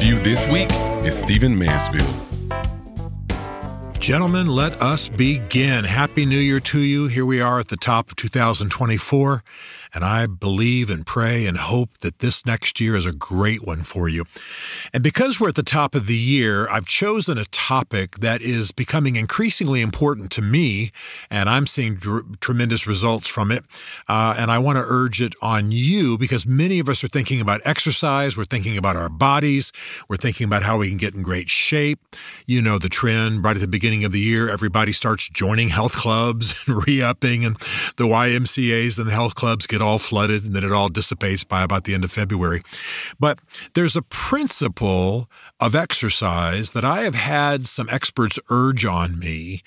You this week is Stephen Mansfield. Gentlemen, let us begin. Happy New Year to you. Here we are at the top of 2024. And I believe and pray and hope that this next year is a great one for you. And because we're at the top of the year, I've chosen a topic that is becoming increasingly important to me, and I'm seeing dr- tremendous results from it. Uh, and I want to urge it on you because many of us are thinking about exercise, we're thinking about our bodies, we're thinking about how we can get in great shape. You know the trend right at the beginning of the year, everybody starts joining health clubs and re upping, and the YMCAs and the health clubs get all flooded and then it all dissipates by about the end of February. But there's a principle of exercise that I have had some experts urge on me.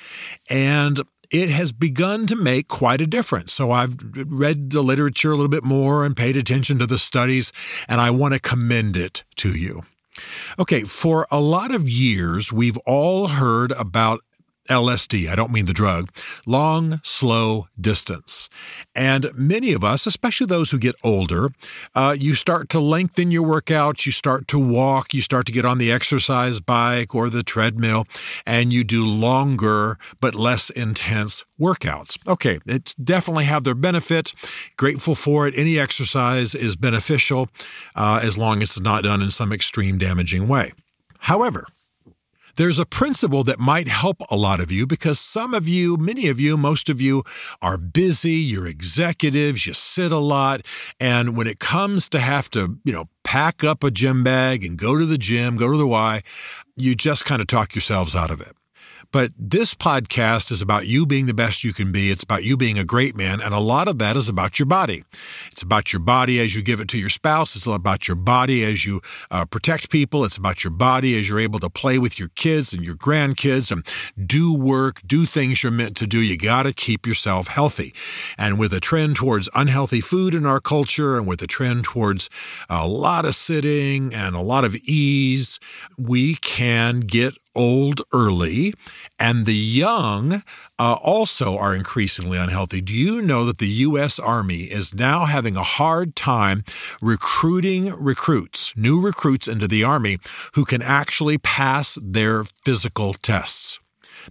And it has begun to make quite a difference. So I've read the literature a little bit more and paid attention to the studies, and I want to commend it to you. Okay, for a lot of years, we've all heard about LSD, I don't mean the drug, long, slow distance. And many of us, especially those who get older, uh, you start to lengthen your workouts, you start to walk, you start to get on the exercise bike or the treadmill, and you do longer but less intense workouts. Okay, it definitely have their benefit. Grateful for it. Any exercise is beneficial uh, as long as it's not done in some extreme damaging way. However, there's a principle that might help a lot of you because some of you, many of you, most of you are busy, you're executives, you sit a lot. And when it comes to have to, you know, pack up a gym bag and go to the gym, go to the Y, you just kind of talk yourselves out of it. But this podcast is about you being the best you can be. It's about you being a great man. And a lot of that is about your body. It's about your body as you give it to your spouse. It's about your body as you uh, protect people. It's about your body as you're able to play with your kids and your grandkids and do work, do things you're meant to do. You got to keep yourself healthy. And with a trend towards unhealthy food in our culture and with a trend towards a lot of sitting and a lot of ease, we can get old early, and the young uh, also are increasingly unhealthy. Do you know that the U.S. Army is now having a hard time recruiting recruits, new recruits into the Army who can actually pass their physical tests?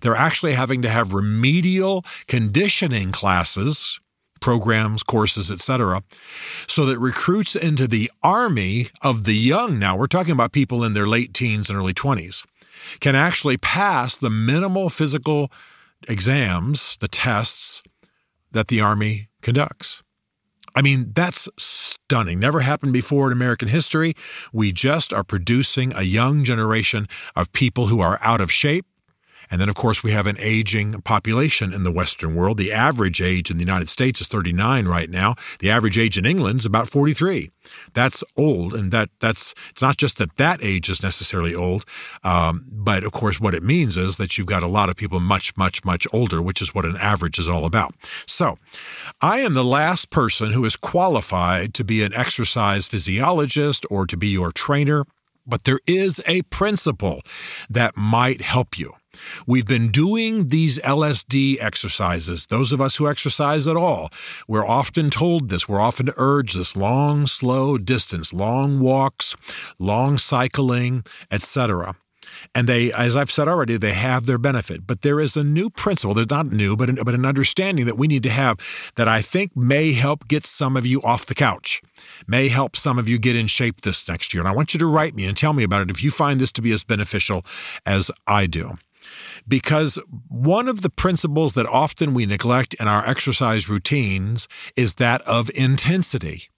They're actually having to have remedial conditioning classes programs, courses, etc., so that recruits into the army of the young now, we're talking about people in their late teens and early 20s, can actually pass the minimal physical exams, the tests that the Army conducts. I mean, that's stunning. Never happened before in American history. We just are producing a young generation of people who are out of shape, and then, of course, we have an aging population in the Western world. The average age in the United States is 39 right now. The average age in England is about 43. That's old, and that that's it's not just that that age is necessarily old, um, but of course, what it means is that you've got a lot of people much, much, much older, which is what an average is all about. So, I am the last person who is qualified to be an exercise physiologist or to be your trainer. But there is a principle that might help you. We've been doing these LSD exercises. Those of us who exercise at all, we're often told this. We're often urged this long, slow distance, long walks, long cycling, etc. And they, as I've said already, they have their benefit. But there is a new principle. They're not new, but an, but an understanding that we need to have that I think may help get some of you off the couch, may help some of you get in shape this next year. And I want you to write me and tell me about it if you find this to be as beneficial as I do because one of the principles that often we neglect in our exercise routines is that of intensity.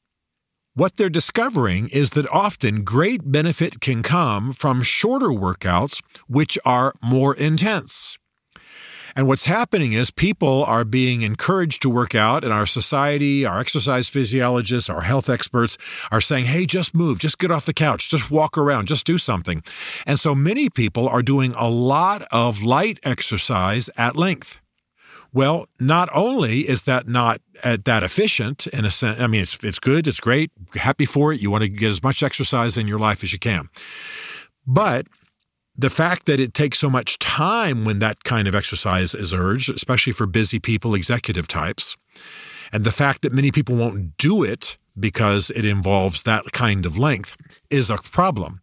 What they're discovering is that often great benefit can come from shorter workouts, which are more intense. And what's happening is people are being encouraged to work out, and our society, our exercise physiologists, our health experts are saying, hey, just move, just get off the couch, just walk around, just do something. And so many people are doing a lot of light exercise at length. Well, not only is that not uh, that efficient in a sense, I mean, it's, it's good, it's great, happy for it. You want to get as much exercise in your life as you can. But the fact that it takes so much time when that kind of exercise is urged, especially for busy people, executive types, and the fact that many people won't do it because it involves that kind of length is a problem.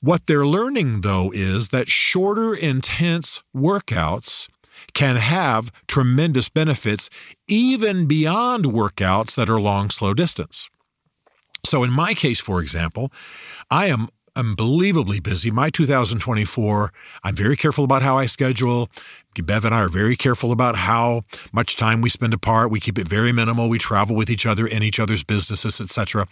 What they're learning, though, is that shorter, intense workouts can have tremendous benefits even beyond workouts that are long, slow distance. So, in my case, for example, I am unbelievably busy. My 2024, I'm very careful about how I schedule. Bev and I are very careful about how much time we spend apart. We keep it very minimal. We travel with each other in each other's businesses, etc.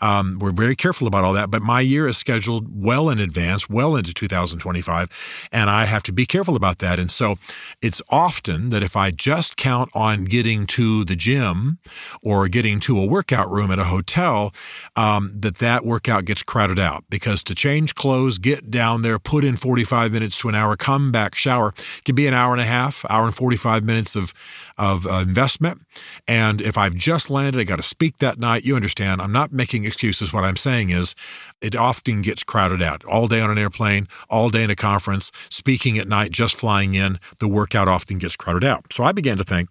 Um, we're very careful about all that. But my year is scheduled well in advance, well into 2025, and I have to be careful about that. And so it's often that if I just count on getting to the gym or getting to a workout room at a hotel, um, that that workout gets crowded out because to change clothes, get down there, put in 45 minutes to an hour, come back, shower can be an hour hour and a half, hour and 45 minutes of, of uh, investment. And if I've just landed, I got to speak that night. You understand, I'm not making excuses. What I'm saying is it often gets crowded out. All day on an airplane, all day in a conference, speaking at night, just flying in, the workout often gets crowded out. So I began to think,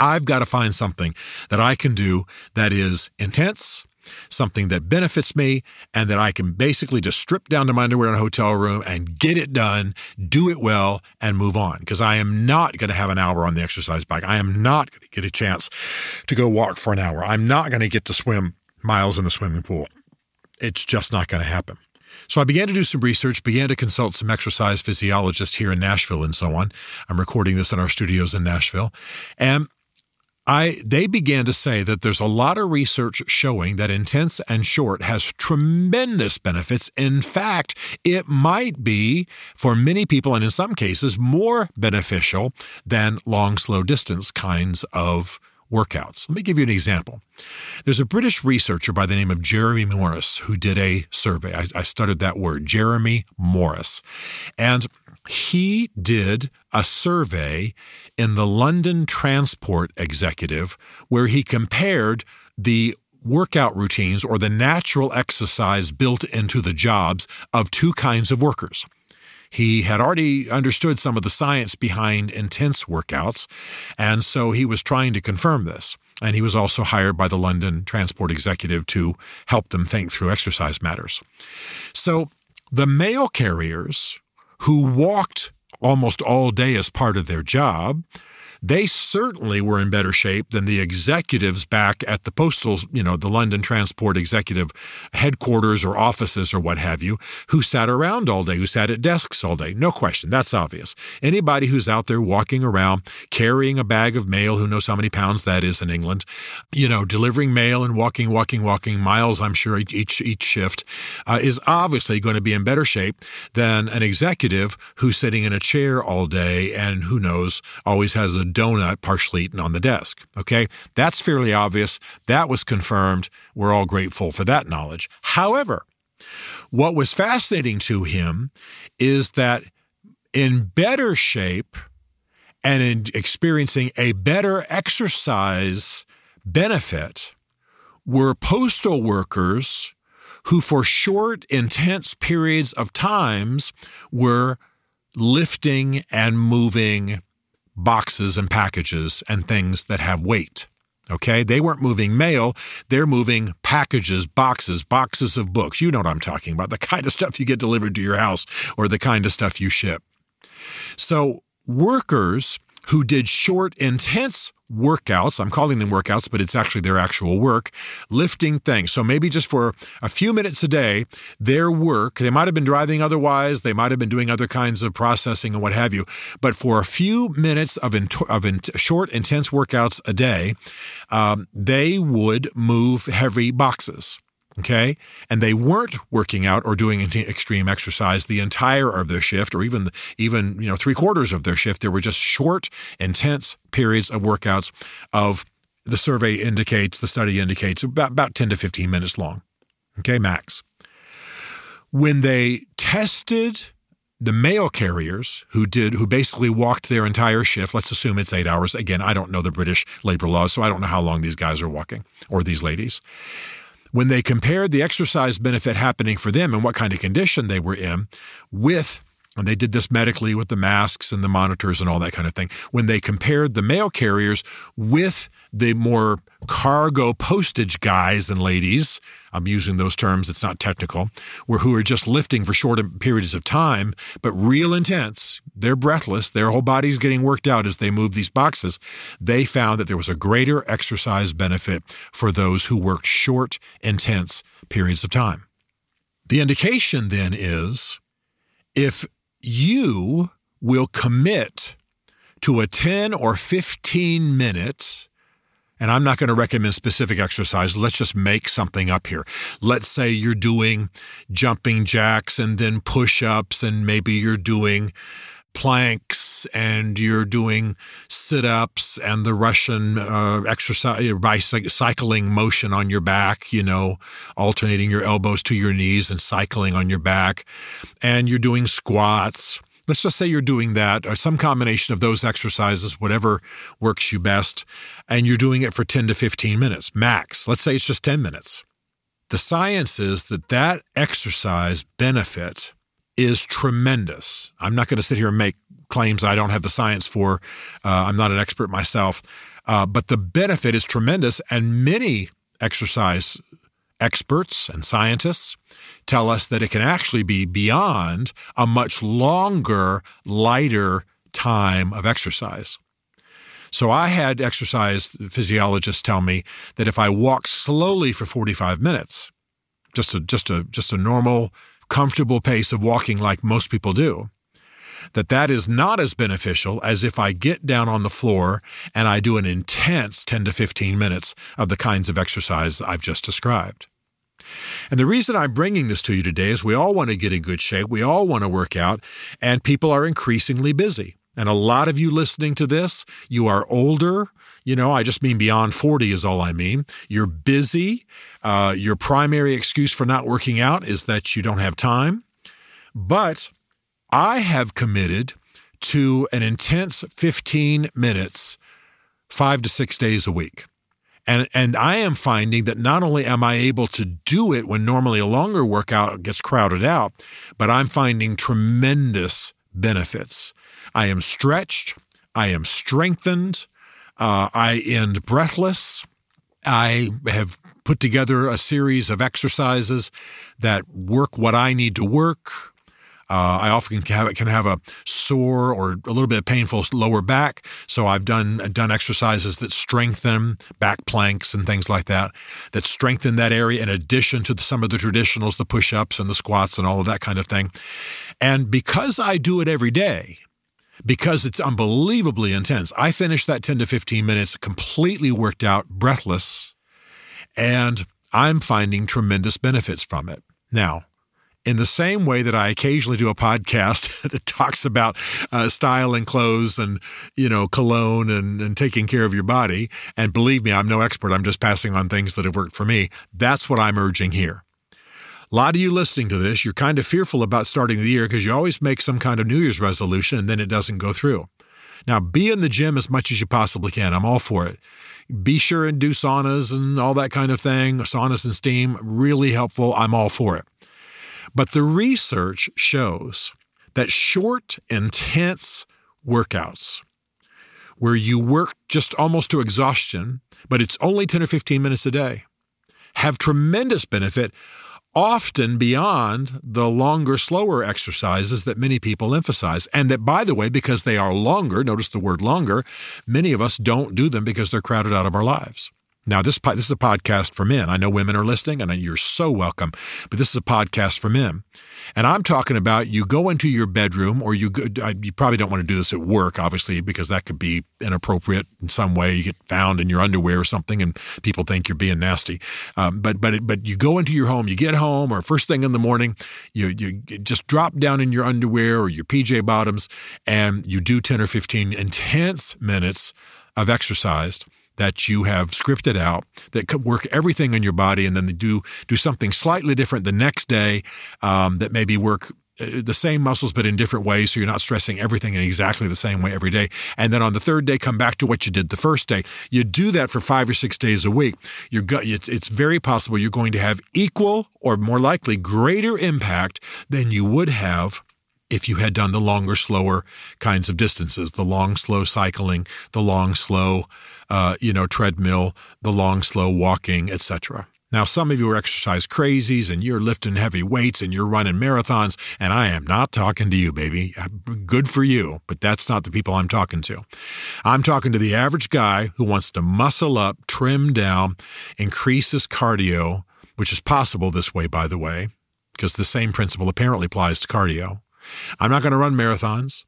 I've got to find something that I can do that is intense, something that benefits me, and that I can basically just strip down to my underwear in a hotel room and get it done, do it well, and move on. Because I am not going to have an hour on the exercise bike. I am not going to get a chance to go walk for an hour. I'm not going to get to swim miles in the swimming pool. It's just not going to happen. So I began to do some research, began to consult some exercise physiologists here in Nashville and so on. I'm recording this in our studios in Nashville. And I they began to say that there's a lot of research showing that intense and short has tremendous benefits. In fact, it might be for many people and in some cases more beneficial than long slow distance kinds of workouts. Let me give you an example. There's a British researcher by the name of Jeremy Morris who did a survey. I, I studied that word, Jeremy Morris. And he did a survey in the London Transport Executive where he compared the workout routines or the natural exercise built into the jobs of two kinds of workers. He had already understood some of the science behind intense workouts, and so he was trying to confirm this. And he was also hired by the London Transport Executive to help them think through exercise matters. So the mail carriers who walked almost all day as part of their job they certainly were in better shape than the executives back at the postal, you know, the London Transport Executive headquarters or offices or what have you, who sat around all day, who sat at desks all day. No question. That's obvious. Anybody who's out there walking around carrying a bag of mail, who knows how many pounds that is in England, you know, delivering mail and walking, walking, walking miles, I'm sure each, each shift, uh, is obviously going to be in better shape than an executive who's sitting in a chair all day and who knows, always has a donut partially eaten on the desk. Okay. That's fairly obvious. That was confirmed. We're all grateful for that knowledge. However, what was fascinating to him is that in better shape and in experiencing a better exercise benefit were postal workers who, for short, intense periods of times, were lifting and moving boxes and packages and things that have weight. Okay, they weren't moving mail, they're moving packages, boxes, boxes of books. You know what I'm talking about, the kind of stuff you get delivered to your house or the kind of stuff you ship. So, workers who did short, intense workouts. I'm calling them workouts, but it's actually their actual work, lifting things. So maybe just for a few minutes a day, their work, they might have been driving otherwise, they might have been doing other kinds of processing and what have you, but for a few minutes of, in, of in, short, intense workouts a day, um, they would move heavy boxes. Okay, and they weren't working out or doing extreme exercise the entire of their shift, or even even you know three quarters of their shift, there were just short, intense periods of workouts of the survey indicates, the study indicates about, about 10 to 15 minutes long. Okay, max. When they tested the mail carriers who did who basically walked their entire shift let's assume it's eight hours again i don't know the british labor laws so i don't know how long these guys are walking or these ladies when they compared the exercise benefit happening for them and what kind of condition they were in with and they did this medically with the masks and the monitors and all that kind of thing. When they compared the mail carriers with the more cargo postage guys and ladies, I'm using those terms, it's not technical, were who are just lifting for short periods of time, but real intense. They're breathless. Their whole body's getting worked out as they move these boxes. They found that there was a greater exercise benefit for those who worked short, intense periods of time. The indication then is if you will commit to a 10 or 15 minute and I'm not going to recommend specific exercise. Let's just make something up here. Let's say you're doing jumping jacks and then push ups, and maybe you're doing planks and you're doing sit ups and the Russian uh, exercise, bicycling motion on your back, you know, alternating your elbows to your knees and cycling on your back. And you're doing squats. Let's just say you're doing that or some combination of those exercises, whatever works you best. And you're doing it for 10 to 15 minutes max. Let's say it's just 10 minutes. The science is that that exercise benefit is tremendous. I'm not going to sit here and make claims I don't have the science for. Uh, I'm not an expert myself. Uh, but the benefit is tremendous. And many exercise experts and scientists tell us that it can actually be beyond a much longer, lighter time of exercise. So I had exercise physiologists tell me that if I walk slowly for 45 minutes, just a just a just a normal comfortable pace of walking like most people do, that that is not as beneficial as if I get down on the floor and I do an intense 10 to 15 minutes of the kinds of exercise I've just described. And the reason I'm bringing this to you today is we all want to get in good shape. We all want to work out, and people are increasingly busy. And a lot of you listening to this, you are older. You know, I just mean beyond 40 is all I mean. You're busy. Uh, your primary excuse for not working out is that you don't have time. But I have committed to an intense 15 minutes, five to six days a week. And, and I am finding that not only am I able to do it when normally a longer workout gets crowded out, but I'm finding tremendous benefits. I am stretched. I am strengthened. Uh, I end breathless. I have put together a series of exercises that work what I need to work. Uh, I often can have, can have a sore or a little bit of painful lower back, so I've done done exercises that strengthen back planks and things like that, that strengthen that area in addition to the, some of the traditionals, the push ups and the squats and all of that kind of thing. And because I do it every day, because it's unbelievably intense. I finished that 10 to 15 minutes completely worked out, breathless, and I'm finding tremendous benefits from it. Now, in the same way that I occasionally do a podcast that talks about uh, style and clothes and, you know, cologne and, and taking care of your body. And believe me, I'm no expert. I'm just passing on things that have worked for me. That's what I'm urging here. A lot of you listening to this, you're kind of fearful about starting the year because you always make some kind of New Year's resolution and then it doesn't go through. Now, be in the gym as much as you possibly can. I'm all for it. Be sure and do saunas and all that kind of thing. Saunas and steam, really helpful. I'm all for it. But the research shows that short, intense workouts, where you work just almost to exhaustion, but it's only 10 or 15 minutes a day, have tremendous benefit often beyond the longer, slower exercises that many people emphasize. And that, by the way, because they are longer, notice the word longer, many of us don't do them because they're crowded out of our lives. Now, this this is a podcast for men. I know women are listening, and you're so welcome. But this is a podcast for men, and I'm talking about you go into your bedroom, or you go, you probably don't want to do this at work, obviously, because that could be inappropriate in some way. You get found in your underwear or something, and people think you're being nasty. Um, but but but you go into your home, you get home, or first thing in the morning, you you just drop down in your underwear or your PJ bottoms, and you do ten or fifteen intense minutes of exercise that you have scripted out that could work everything in your body and then they do do something slightly different the next day um, that maybe work uh, the same muscles but in different ways so you're not stressing everything in exactly the same way every day. And then on the third day come back to what you did the first day. You do that for five or six days a week. You're go- it's very possible you're going to have equal or more likely greater impact than you would have if you had done the longer, slower kinds of distances, the long, slow cycling, the long, slow, uh, you know, treadmill, the long, slow walking, etc. Now, some of you are exercise crazies and you're lifting heavy weights and you're running marathons, and I am not talking to you, baby. Good for you, but that's not the people I'm talking to. I'm talking to the average guy who wants to muscle up, trim down, increase his cardio, which is possible this way, by the way, because the same principle apparently applies to cardio. I'm not going to run marathons.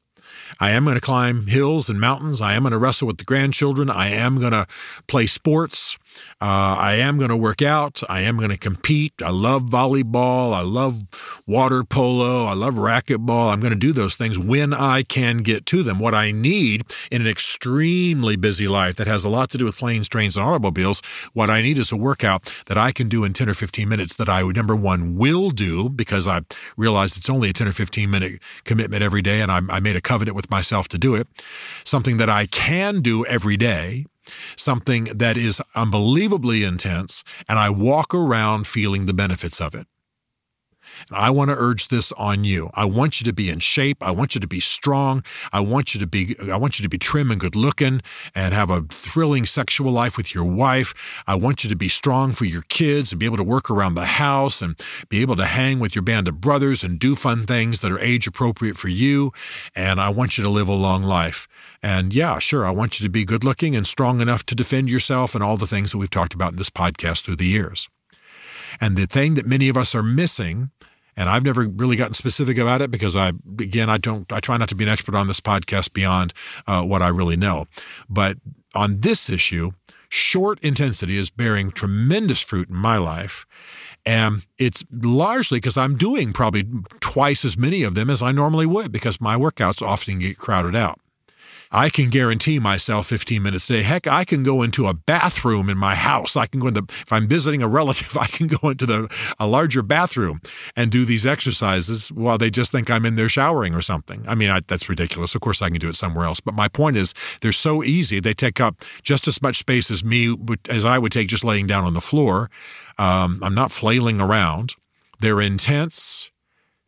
I am going to climb hills and mountains. I am going to wrestle with the grandchildren. I am going to play sports. Uh, I am going to work out. I am going to compete. I love volleyball. I love water polo. I love racquetball. I'm going to do those things when I can get to them. What I need in an extremely busy life that has a lot to do with planes, trains, and automobiles, what I need is a workout that I can do in 10 or 15 minutes that I, number one, will do because I realize it's only a 10 or 15 minute commitment every day and I, I made a covenant with myself to do it. Something that I can do every day something that is unbelievably intense, and I walk around feeling the benefits of it. And I want to urge this on you. I want you to be in shape. I want you to be strong. I want you to be I want you to be trim and good looking and have a thrilling sexual life with your wife. I want you to be strong for your kids and be able to work around the house and be able to hang with your band of brothers and do fun things that are age appropriate for you. And I want you to live a long life. And yeah, sure, I want you to be good looking and strong enough to defend yourself and all the things that we've talked about in this podcast through the years. And the thing that many of us are missing and I've never really gotten specific about it because I, again, I don't, I try not to be an expert on this podcast beyond uh, what I really know. But on this issue, short intensity is bearing tremendous fruit in my life. And it's largely because I'm doing probably twice as many of them as I normally would because my workouts often get crowded out. I can guarantee myself 15 minutes a day. Heck, I can go into a bathroom in my house. I can go into, if I'm visiting a relative, I can go into the, a larger bathroom and do these exercises while they just think I'm in there showering or something. I mean, I, that's ridiculous. Of course, I can do it somewhere else. But my point is, they're so easy. They take up just as much space as me, as I would take just laying down on the floor. Um, I'm not flailing around. They're intense.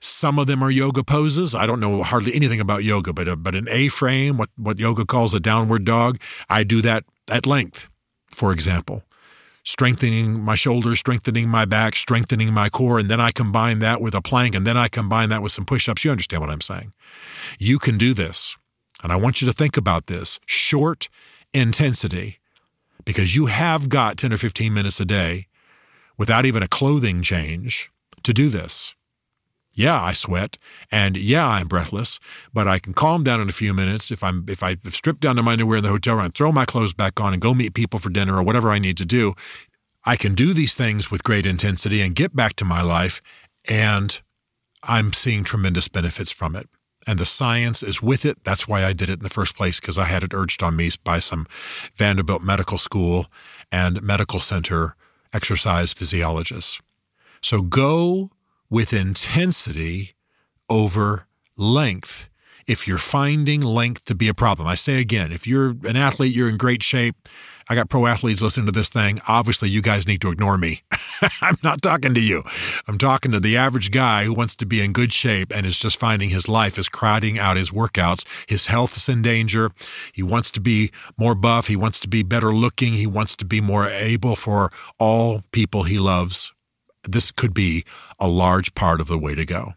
Some of them are yoga poses. I don't know hardly anything about yoga, but a, but an A frame, what what yoga calls a downward dog, I do that at length. For example, strengthening my shoulders, strengthening my back, strengthening my core, and then I combine that with a plank, and then I combine that with some push-ups. You understand what I'm saying? You can do this, and I want you to think about this: short intensity, because you have got 10 or 15 minutes a day without even a clothing change to do this. Yeah, I sweat, and yeah, I'm breathless, but I can calm down in a few minutes if I'm if I strip down to my underwear in the hotel room, throw my clothes back on, and go meet people for dinner or whatever I need to do. I can do these things with great intensity and get back to my life, and I'm seeing tremendous benefits from it. And the science is with it. That's why I did it in the first place, because I had it urged on me by some Vanderbilt Medical School and Medical Center exercise physiologists. So go with intensity over length if you're finding length to be a problem. I say again, if you're an athlete, you're in great shape. I got pro athletes listening to this thing. Obviously, you guys need to ignore me. I'm not talking to you. I'm talking to the average guy who wants to be in good shape and is just finding his life is crowding out his workouts. His health is in danger. He wants to be more buff. He wants to be better looking. He wants to be more able for all people he loves this could be a large part of the way to go.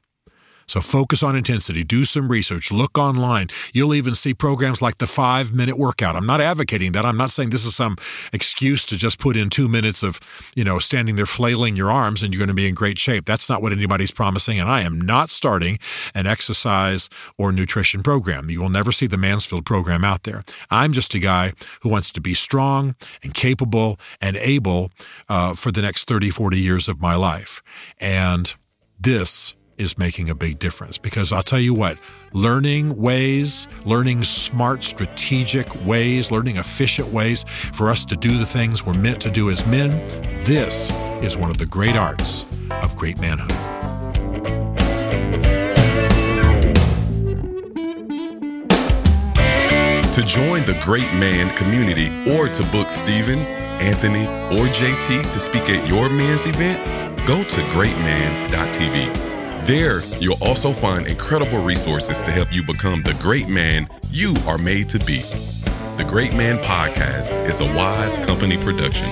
So focus on intensity, do some research, look online. You'll even see programs like the five minute workout. I'm not advocating that. I'm not saying this is some excuse to just put in two minutes of, you know, standing there flailing your arms and you're going to be in great shape. That's not what anybody's promising. And I am not starting an exercise or nutrition program. You will never see the Mansfield program out there. I'm just a guy who wants to be strong and capable and able uh, for the next 30, 40 years of my life. And this is making a big difference because I'll tell you what, learning ways, learning smart, strategic ways, learning efficient ways for us to do the things we're meant to do as men, this is one of the great arts of great manhood. To join the Great Man community or to book Stephen, Anthony, or JT to speak at your men's event, go to greatman.tv. There, you'll also find incredible resources to help you become the great man you are made to be. The Great Man Podcast is a wise company production